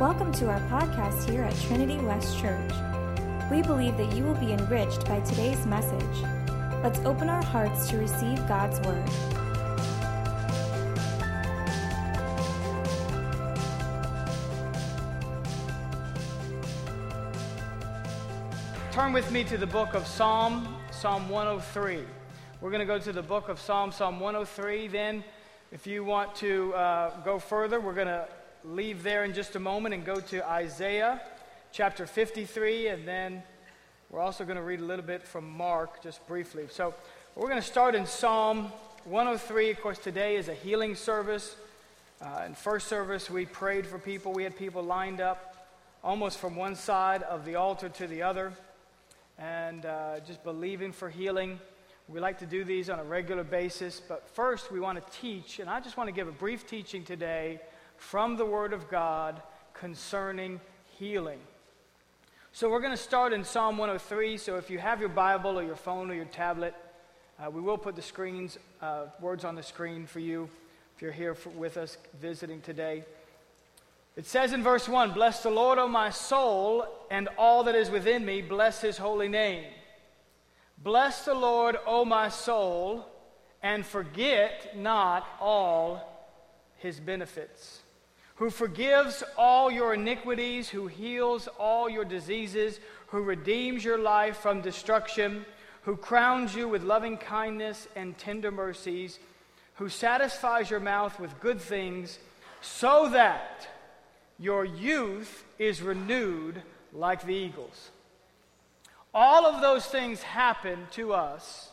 Welcome to our podcast here at Trinity West Church. We believe that you will be enriched by today's message. Let's open our hearts to receive God's Word. Turn with me to the book of Psalm, Psalm 103. We're going to go to the book of Psalm, Psalm 103. Then, if you want to uh, go further, we're going to leave there in just a moment and go to Isaiah chapter 53, and then we're also going to read a little bit from Mark just briefly. So we're going to start in Psalm 103. Of course, today is a healing service. Uh, in first service, we prayed for people. We had people lined up almost from one side of the altar to the other and uh, just believing for healing. We like to do these on a regular basis, but first we want to teach, and I just want to give a brief teaching today from the Word of God concerning healing. So we're going to start in Psalm 103. So if you have your Bible or your phone or your tablet, uh, we will put the screens, uh, words on the screen for you if you're here for, with us visiting today. It says in verse 1 Bless the Lord, O my soul, and all that is within me, bless his holy name. Bless the Lord, O my soul, and forget not all his benefits who forgives all your iniquities, who heals all your diseases, who redeems your life from destruction, who crowns you with loving kindness and tender mercies, who satisfies your mouth with good things, so that your youth is renewed like the eagles. All of those things happen to us.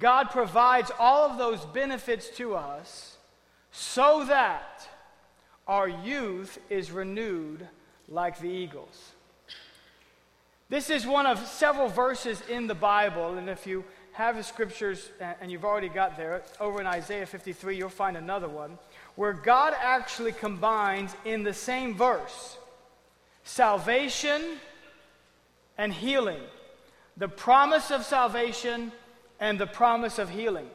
God provides all of those benefits to us so that our youth is renewed like the eagles. This is one of several verses in the Bible, and if you have the scriptures uh, and you've already got there, over in Isaiah 53, you'll find another one, where God actually combines in the same verse salvation and healing, the promise of salvation and the promise of healing.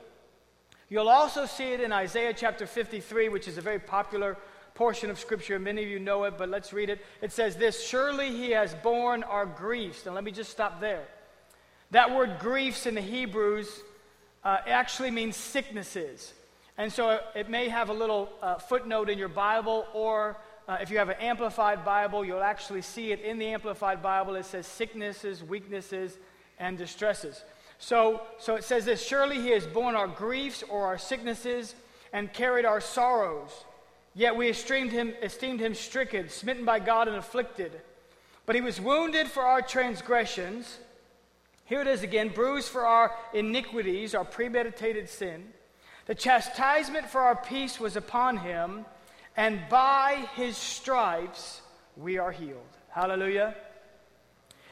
You'll also see it in Isaiah chapter 53, which is a very popular portion of Scripture. Many of you know it, but let's read it. It says this Surely he has borne our griefs. Now, let me just stop there. That word griefs in the Hebrews uh, actually means sicknesses. And so it may have a little uh, footnote in your Bible, or uh, if you have an Amplified Bible, you'll actually see it in the Amplified Bible. It says sicknesses, weaknesses, and distresses. So, so it says this Surely he has borne our griefs or our sicknesses and carried our sorrows. Yet we esteemed him, esteemed him stricken, smitten by God, and afflicted. But he was wounded for our transgressions. Here it is again bruised for our iniquities, our premeditated sin. The chastisement for our peace was upon him, and by his stripes we are healed. Hallelujah.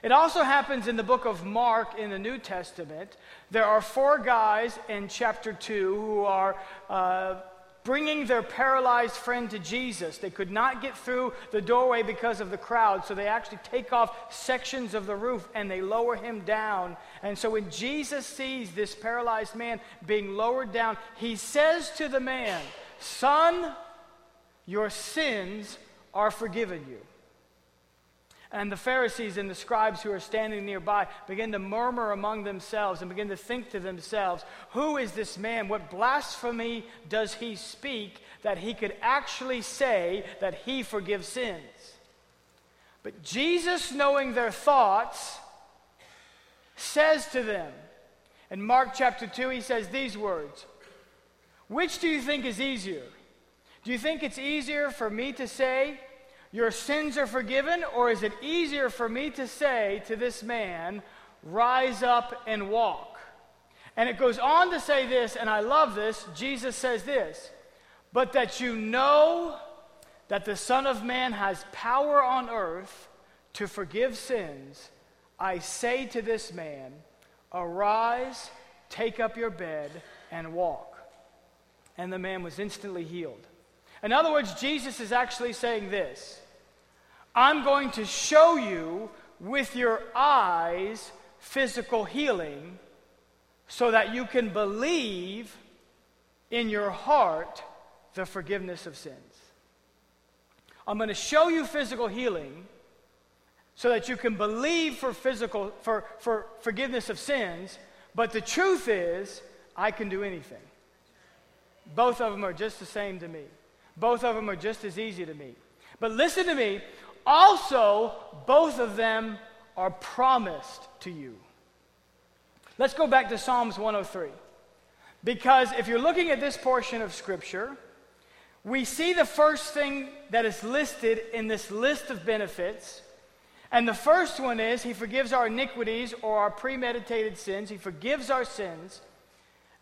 It also happens in the book of Mark in the New Testament. There are four guys in chapter 2 who are. Uh, bringing their paralyzed friend to Jesus. They could not get through the doorway because of the crowd, so they actually take off sections of the roof and they lower him down. And so when Jesus sees this paralyzed man being lowered down, he says to the man, Son, your sins are forgiven you. And the Pharisees and the scribes who are standing nearby begin to murmur among themselves and begin to think to themselves, Who is this man? What blasphemy does he speak that he could actually say that he forgives sins? But Jesus, knowing their thoughts, says to them, in Mark chapter 2, he says these words Which do you think is easier? Do you think it's easier for me to say, your sins are forgiven? Or is it easier for me to say to this man, Rise up and walk? And it goes on to say this, and I love this. Jesus says this, but that you know that the Son of Man has power on earth to forgive sins, I say to this man, Arise, take up your bed, and walk. And the man was instantly healed. In other words, Jesus is actually saying this I'm going to show you with your eyes physical healing so that you can believe in your heart the forgiveness of sins. I'm going to show you physical healing so that you can believe for physical for, for forgiveness of sins. But the truth is, I can do anything. Both of them are just the same to me. Both of them are just as easy to me. But listen to me, also, both of them are promised to you. Let's go back to Psalms 103. Because if you're looking at this portion of Scripture, we see the first thing that is listed in this list of benefits. And the first one is He forgives our iniquities or our premeditated sins. He forgives our sins.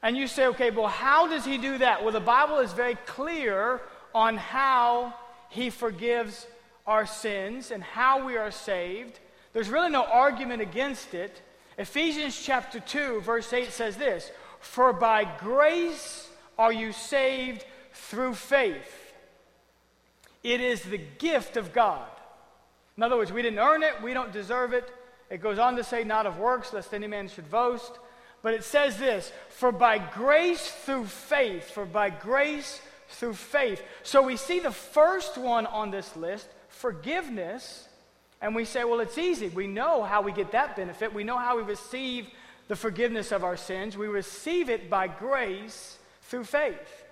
And you say, okay, well, how does He do that? Well, the Bible is very clear on how He forgives our sins and how we are saved. There's really no argument against it. Ephesians chapter 2, verse 8 says this For by grace are you saved through faith. It is the gift of God. In other words, we didn't earn it, we don't deserve it. It goes on to say, not of works, lest any man should boast. But it says this For by grace through faith, for by grace through faith. So we see the first one on this list, forgiveness, and we say, well, it's easy. We know how we get that benefit. We know how we receive the forgiveness of our sins. We receive it by grace through faith.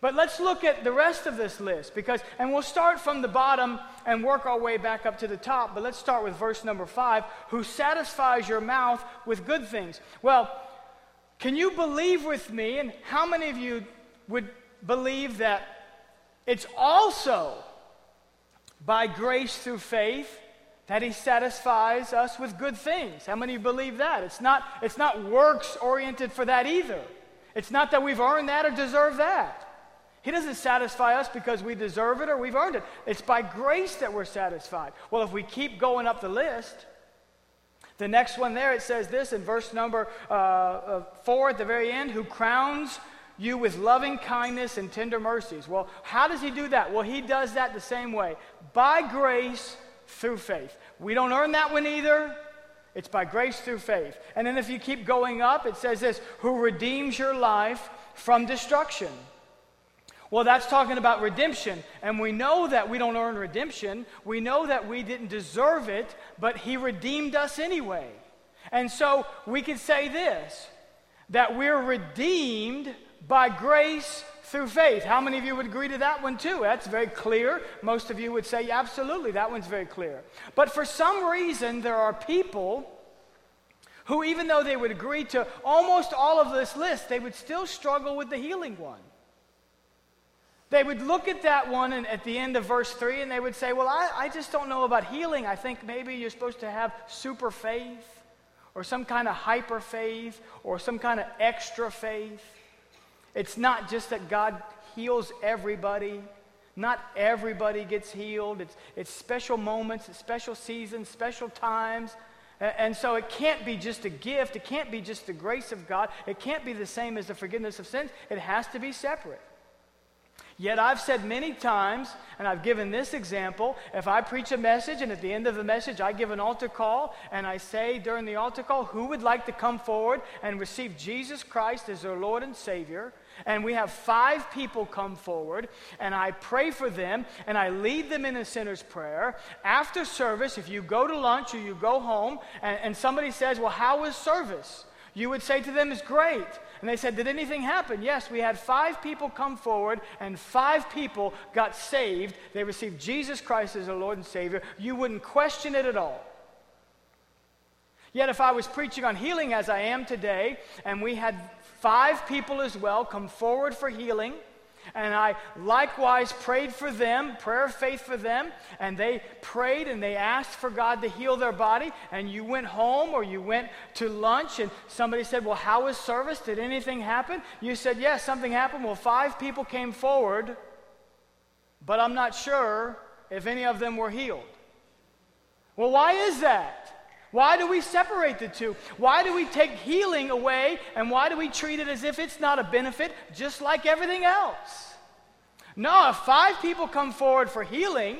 But let's look at the rest of this list because, and we'll start from the bottom and work our way back up to the top. But let's start with verse number five who satisfies your mouth with good things. Well, can you believe with me, and how many of you would believe that it's also by grace through faith that he satisfies us with good things. How many believe that? It's not, it's not works oriented for that either. It's not that we've earned that or deserve that. He doesn't satisfy us because we deserve it or we've earned it. It's by grace that we're satisfied. Well, if we keep going up the list, the next one there, it says this in verse number uh, uh, four at the very end who crowns you with loving kindness and tender mercies. Well, how does he do that? Well, he does that the same way by grace through faith. We don't earn that one either. It's by grace through faith. And then if you keep going up, it says this who redeems your life from destruction. Well, that's talking about redemption. And we know that we don't earn redemption. We know that we didn't deserve it, but He redeemed us anyway. And so we can say this that we're redeemed by grace through faith. How many of you would agree to that one too? That's very clear. Most of you would say, absolutely, that one's very clear. But for some reason, there are people who, even though they would agree to almost all of this list, they would still struggle with the healing one. They would look at that one and at the end of verse 3 and they would say, Well, I, I just don't know about healing. I think maybe you're supposed to have super faith or some kind of hyper faith or some kind of extra faith. It's not just that God heals everybody. Not everybody gets healed. It's, it's special moments, it's special seasons, special times. And so it can't be just a gift. It can't be just the grace of God. It can't be the same as the forgiveness of sins. It has to be separate. Yet I've said many times, and I've given this example if I preach a message and at the end of the message I give an altar call and I say during the altar call, who would like to come forward and receive Jesus Christ as their Lord and Savior? And we have five people come forward, and I pray for them, and I lead them in a sinner's prayer. After service, if you go to lunch or you go home, and, and somebody says, Well, how was service? You would say to them, is great. And they said, Did anything happen? Yes, we had five people come forward, and five people got saved. They received Jesus Christ as their Lord and Savior. You wouldn't question it at all. Yet, if I was preaching on healing as I am today, and we had five people as well come forward for healing, and I likewise prayed for them, prayer of faith for them, and they prayed and they asked for God to heal their body. And you went home or you went to lunch, and somebody said, Well, how was service? Did anything happen? You said, Yes, something happened. Well, five people came forward, but I'm not sure if any of them were healed. Well, why is that? Why do we separate the two? Why do we take healing away and why do we treat it as if it's not a benefit just like everything else? No, if five people come forward for healing,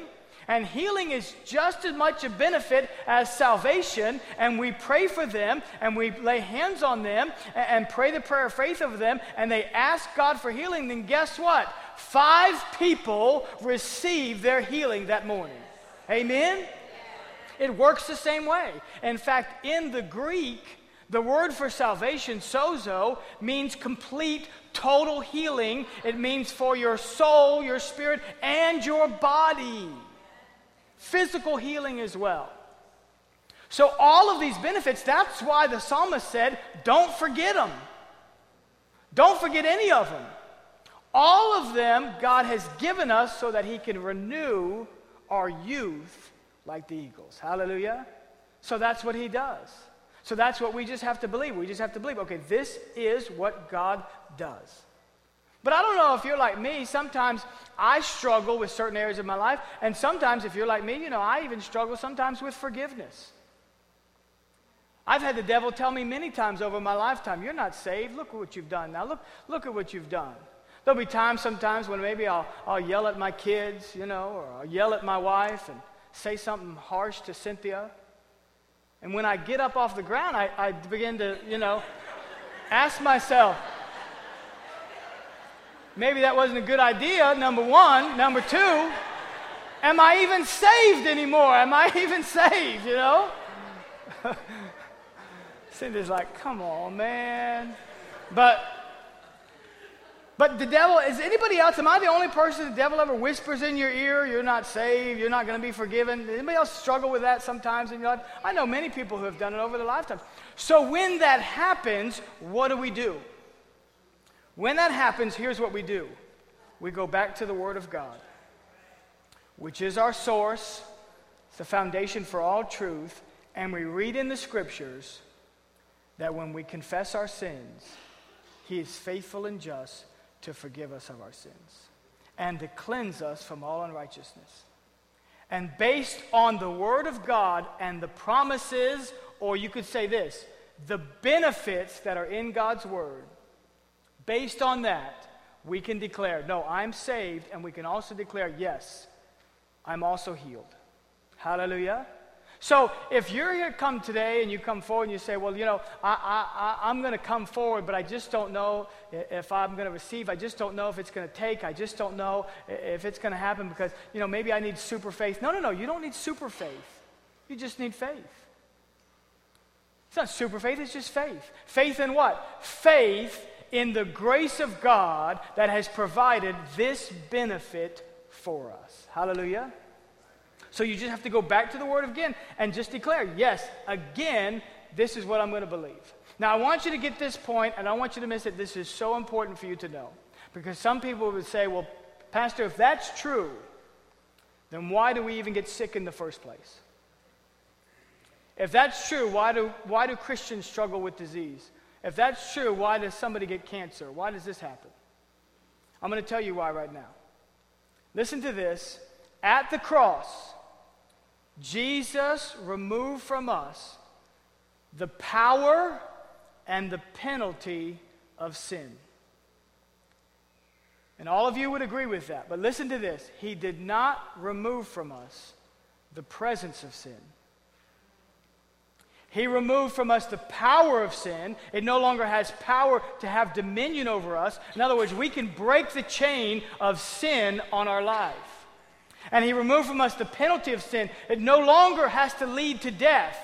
and healing is just as much a benefit as salvation, and we pray for them and we lay hands on them and, pray the prayer of faith over them, and they ask God for healing, then guess what? Five people received their healing that morning. Amen? It works the same way. In fact, in the Greek, the word for salvation, sozo, means complete, total healing. It means for your soul, your spirit, and your body. Physical healing as well. So, all of these benefits, that's why the psalmist said, don't forget them. Don't forget any of them. All of them God has given us so that He can renew our youth like the eagles. Hallelujah. So that's what He does. So that's what we just have to believe. We just have to believe, okay, this is what God does. But I don't know if you're like me. Sometimes I struggle with certain areas of my life. And sometimes, if you're like me, you know, I even struggle sometimes with forgiveness. I've had the devil tell me many times over my lifetime, You're not saved. Look at what you've done. Now, look, look at what you've done. There'll be times sometimes when maybe I'll, I'll yell at my kids, you know, or I'll yell at my wife and say something harsh to Cynthia. And when I get up off the ground, I, I begin to, you know, ask myself, maybe that wasn't a good idea, number one. Number two, am I even saved anymore? Am I even saved, you know? Cindy's like, come on, man. But but the devil, is anybody else, am I the only person the devil ever whispers in your ear, you're not saved, you're not going to be forgiven? Anybody else struggle with that sometimes in your life? I know many people who have done it over their lifetimes. So when that happens, what do we do? When that happens, here's what we do we go back to the Word of God, which is our source, the foundation for all truth, and we read in the Scriptures that when we confess our sins, He is faithful and just to forgive us of our sins and to cleanse us from all unrighteousness. And based on the Word of God and the promises, or you could say this, the benefits that are in God's Word, based on that, we can declare, no, I'm saved, and we can also declare, yes, I'm also healed. Hallelujah. So if you're here come today and you come forward and you say, well, you know, I, I, I'm going to come forward, but I just don't know if I'm going to receive. I just don't know if it's going to take. I just don't know if it's going to happen because, you know, maybe I need super faith. No, no, no. You don't need super faith. You just need faith. It's not super faith, it's just faith. Faith in what? Faith in the grace of God that has provided this benefit for us. Hallelujah. So you just have to go back to the Word again and just declare, yes, again, this is what I'm going to believe. Now, I want you to get this point, and I want you to miss it. This is so important for you to know. Because some people would say, well, Pastor, if that's true, then why do we even get sick in the first place? If that's true, why do, why do Christians struggle with disease? If that's true, why does somebody get cancer? Why does this happen? I'm going to tell you why right now. Listen to this. At the cross, Jesus removed from us the power and the penalty of sin. And all of you would agree with that. But listen to this He did not remove from us the presence of sin. He removed from us the power of sin. It no longer has power to have dominion over us. In other words, we can break the chain of sin on our life. And he removed from us the penalty of sin. It no longer has to lead to death.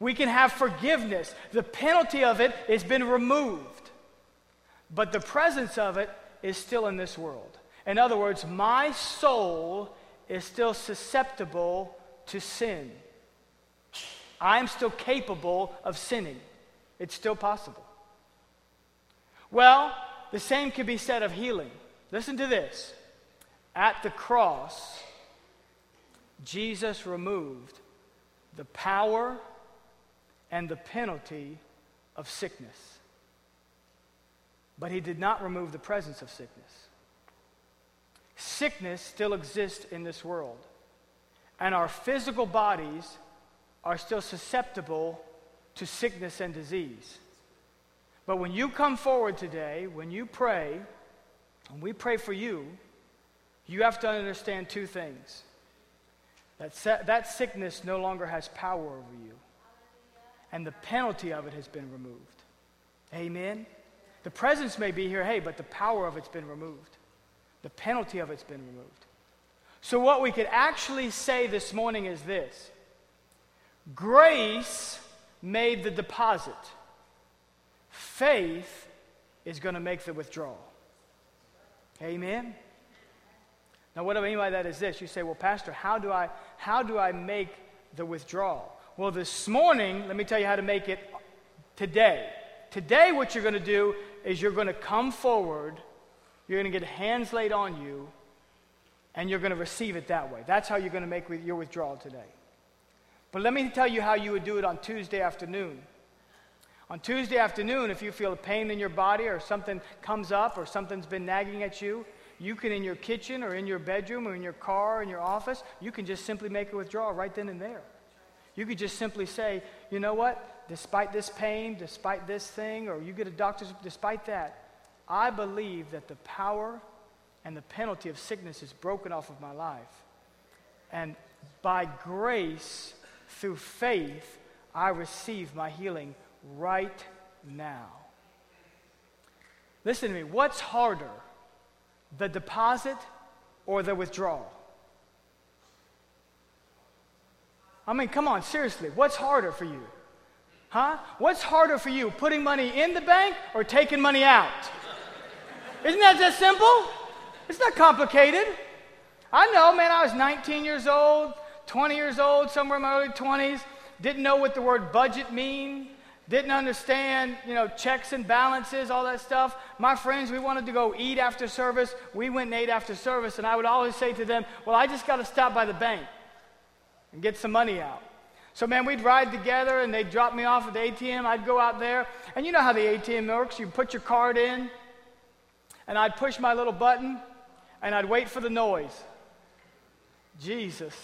We can have forgiveness. The penalty of it has been removed. But the presence of it is still in this world. In other words, my soul is still susceptible to sin. I'm still capable of sinning. It's still possible. Well, the same can be said of healing. Listen to this. At the cross, Jesus removed the power and the penalty of sickness. But he did not remove the presence of sickness. Sickness still exists in this world, and our physical bodies are still susceptible to sickness and disease. But when you come forward today, when you pray, and we pray for you, you have to understand two things that, that sickness no longer has power over you, and the penalty of it has been removed. Amen? The presence may be here, hey, but the power of it's been removed. The penalty of it's been removed. So, what we could actually say this morning is this grace made the deposit, faith is going to make the withdrawal. Amen? Now, what I mean by that is this. You say, well, Pastor, how do I, how do I make the withdrawal? Well, this morning, let me tell you how to make it today. Today, what you're going to do is you're going to come forward, you're going to get hands laid on you, and you're going to receive it that way. That's how you're going to make your withdrawal today. But let me tell you how you would do it on Tuesday afternoon. On Tuesday afternoon, if you feel a pain in your body or something comes up or something's been nagging at you, you can, in your kitchen or in your bedroom or in your car or in your office, you can just simply make a withdrawal right then and there. You could just simply say, you know what? Despite this pain, despite this thing, or you get a doctor's, despite that, I believe that the power and the penalty of sickness is broken off of my life. And by grace, through faith, I receive my healing right now. Listen to me. What's harder, the deposit or the withdrawal? I mean, come on, seriously. What's harder for you? Huh? What's harder for you, putting money in the bank or taking money out? Isn't that just simple? It's not complicated. I know, man, I was 19 years old, 20 years old, somewhere in my early 20s, didn't know what the word budget mean, didn't understand, you know, checks and balances, all that stuff. My friends, we wanted to go eat after service. We went and ate after service, and I would always say to them, Well, I just got to stop by the bank and get some money out. So, man, we'd ride together, and they'd drop me off at the ATM. I'd go out there, and you know how the ATM works. You put your card in, and I'd push my little button, and I'd wait for the noise. Jesus.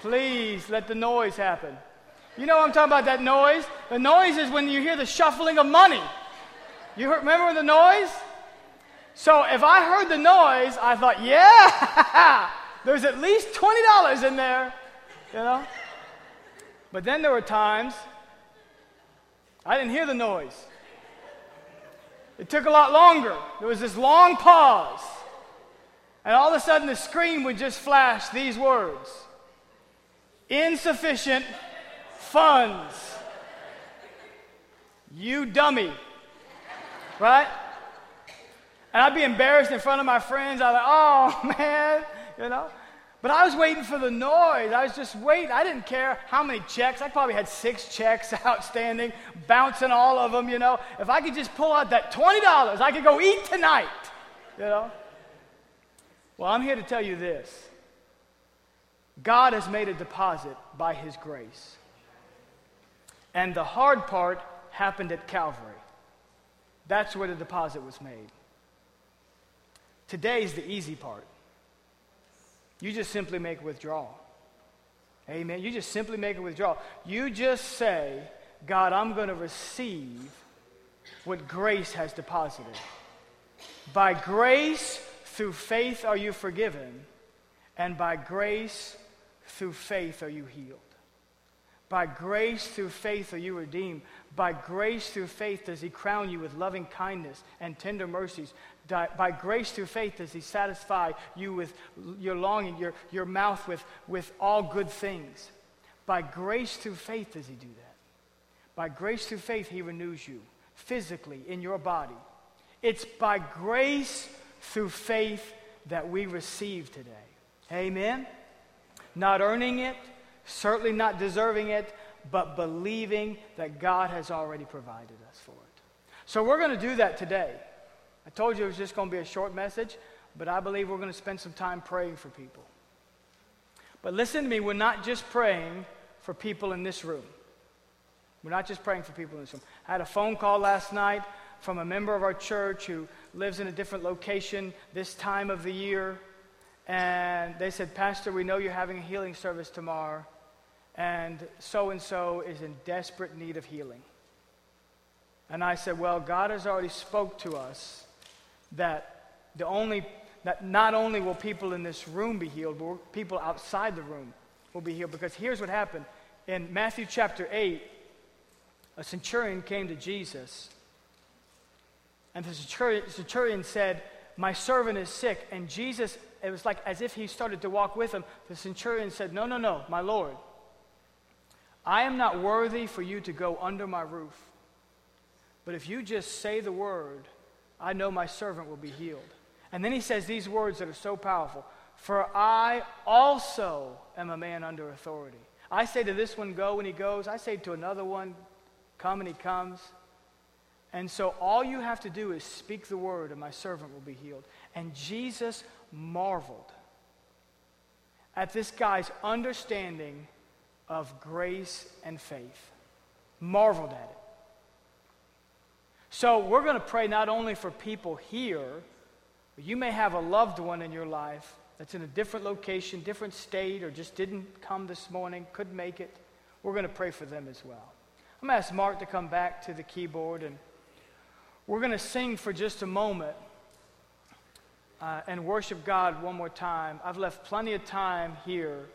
Please let the noise happen. You know what I'm talking about that noise? The noise is when you hear the shuffling of money. You heard, remember the noise? So if I heard the noise, I thought, yeah, there's at least $20 in there, you know? But then there were times I didn't hear the noise. It took a lot longer. There was this long pause. And all of a sudden, the screen would just flash these words insufficient funds. You dummy. Right? And I'd be embarrassed in front of my friends. I'd like, oh man, you know. But I was waiting for the noise. I was just waiting. I didn't care how many checks. I probably had six checks outstanding, bouncing all of them, you know. If I could just pull out that $20, I could go eat tonight, you know. Well, I'm here to tell you this God has made a deposit by His grace. And the hard part happened at Calvary. That's where the deposit was made. Today's the easy part. You just simply make a withdrawal. Amen. You just simply make a withdrawal. You just say, God, I'm going to receive what grace has deposited. By grace, through faith are you forgiven, and by grace, through faith are you healed. By grace, through faith are you redeemed. By grace, through faith, does he crown you with loving kindness and tender mercies. By grace, through faith, does he satisfy you with your longing, your, your mouth with, with all good things. By grace, through faith, does he do that. By grace, through faith, he renews you physically in your body. It's by grace, through faith that we receive today. Amen? Not earning it, certainly not deserving it, but believing that God has already provided us for it. So we're going to do that today. I told you it was just going to be a short message, but I believe we're going to spend some time praying for people. But listen to me, we're not just praying for people in this room. We're not just praying for people in this room. I had a phone call last night from a member of our church who lives in a different location this time of the year. And they said, Pastor, we know you're having a healing service tomorrow, and so and so is in desperate need of healing. And I said, Well, God has already spoke to us that the only that not only will people in this room be healed, but people outside the room will be healed. Because here's what happened. In Matthew chapter 8, a centurion came to Jesus and the centurion said, My servant is sick. And Jesus, it was like as if he started to walk with him. The centurion said, No, no, no, my Lord. I am not worthy for you to go under my roof. But if you just say the word, I know my servant will be healed. And then he says these words that are so powerful For I also am a man under authority. I say to this one, Go, and he goes. I say to another one, Come, and he comes. And so all you have to do is speak the word, and my servant will be healed. And Jesus marveled at this guy's understanding of grace and faith. Marveled at it. So we're going to pray not only for people here, but you may have a loved one in your life that's in a different location, different state, or just didn't come this morning, couldn't make it. We're going to pray for them as well. I'm going to ask Mark to come back to the keyboard, and we're going to sing for just a moment uh, and worship God one more time. I've left plenty of time here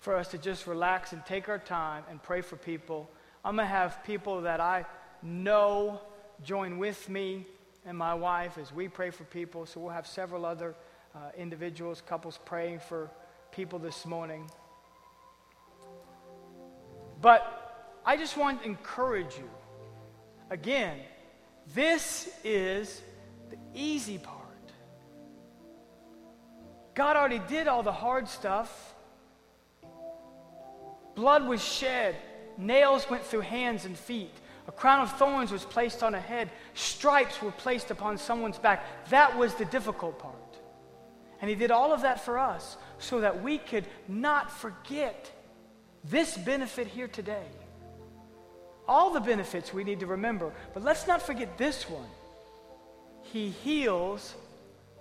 for us to just relax and take our time and pray for people. I'm going to have people that I know join with me and my wife as we pray for people. So we'll have several other uh, individuals, couples praying for people this morning. But I just want to encourage you. Again, this is the easy part. God already did all the hard stuff. Blood was shed, nails went through hands and feet. A crown of thorns was placed on a head. Stripes were placed upon someone's back. That was the difficult part. And he did all of that for us so that we could not forget this benefit here today. All the benefits we need to remember, but let's not forget this one. He heals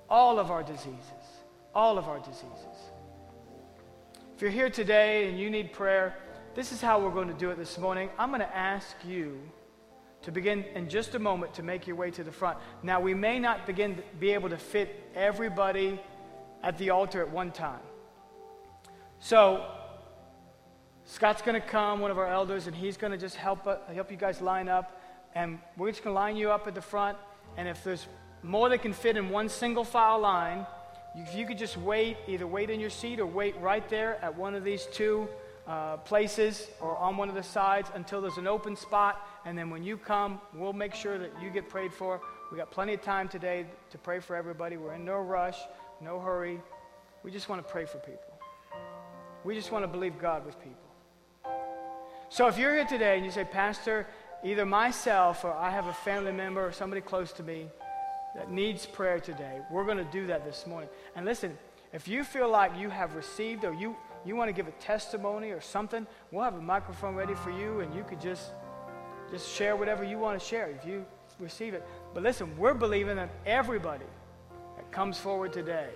all of our diseases. All of our diseases. If you're here today and you need prayer, this is how we're going to do it this morning. I'm going to ask you to begin in just a moment to make your way to the front. Now, we may not begin to be able to fit everybody at the altar at one time. So, Scott's going to come, one of our elders, and he's going to just help, uh, help you guys line up. And we're just going to line you up at the front. And if there's more that can fit in one single file line, if you could just wait, either wait in your seat or wait right there at one of these two uh, places or on one of the sides until there's an open spot. And then when you come, we'll make sure that you get prayed for. We got plenty of time today to pray for everybody. We're in no rush, no hurry. We just want to pray for people. We just want to believe God with people. So if you're here today and you say, Pastor, either myself or I have a family member or somebody close to me that needs prayer today, we're going to do that this morning. And listen, if you feel like you have received or you you want to give a testimony or something, we'll have a microphone ready for you and you could just just share whatever you want to share if you receive it. But listen, we're believing that everybody that comes forward today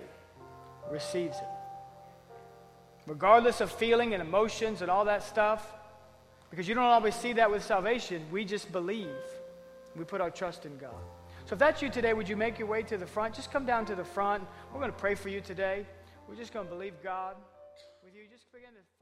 receives it. Regardless of feeling and emotions and all that stuff, because you don't always see that with salvation, we just believe. We put our trust in God. So if that's you today, would you make your way to the front? Just come down to the front. We're going to pray for you today. We're just going to believe God with you. Just begin to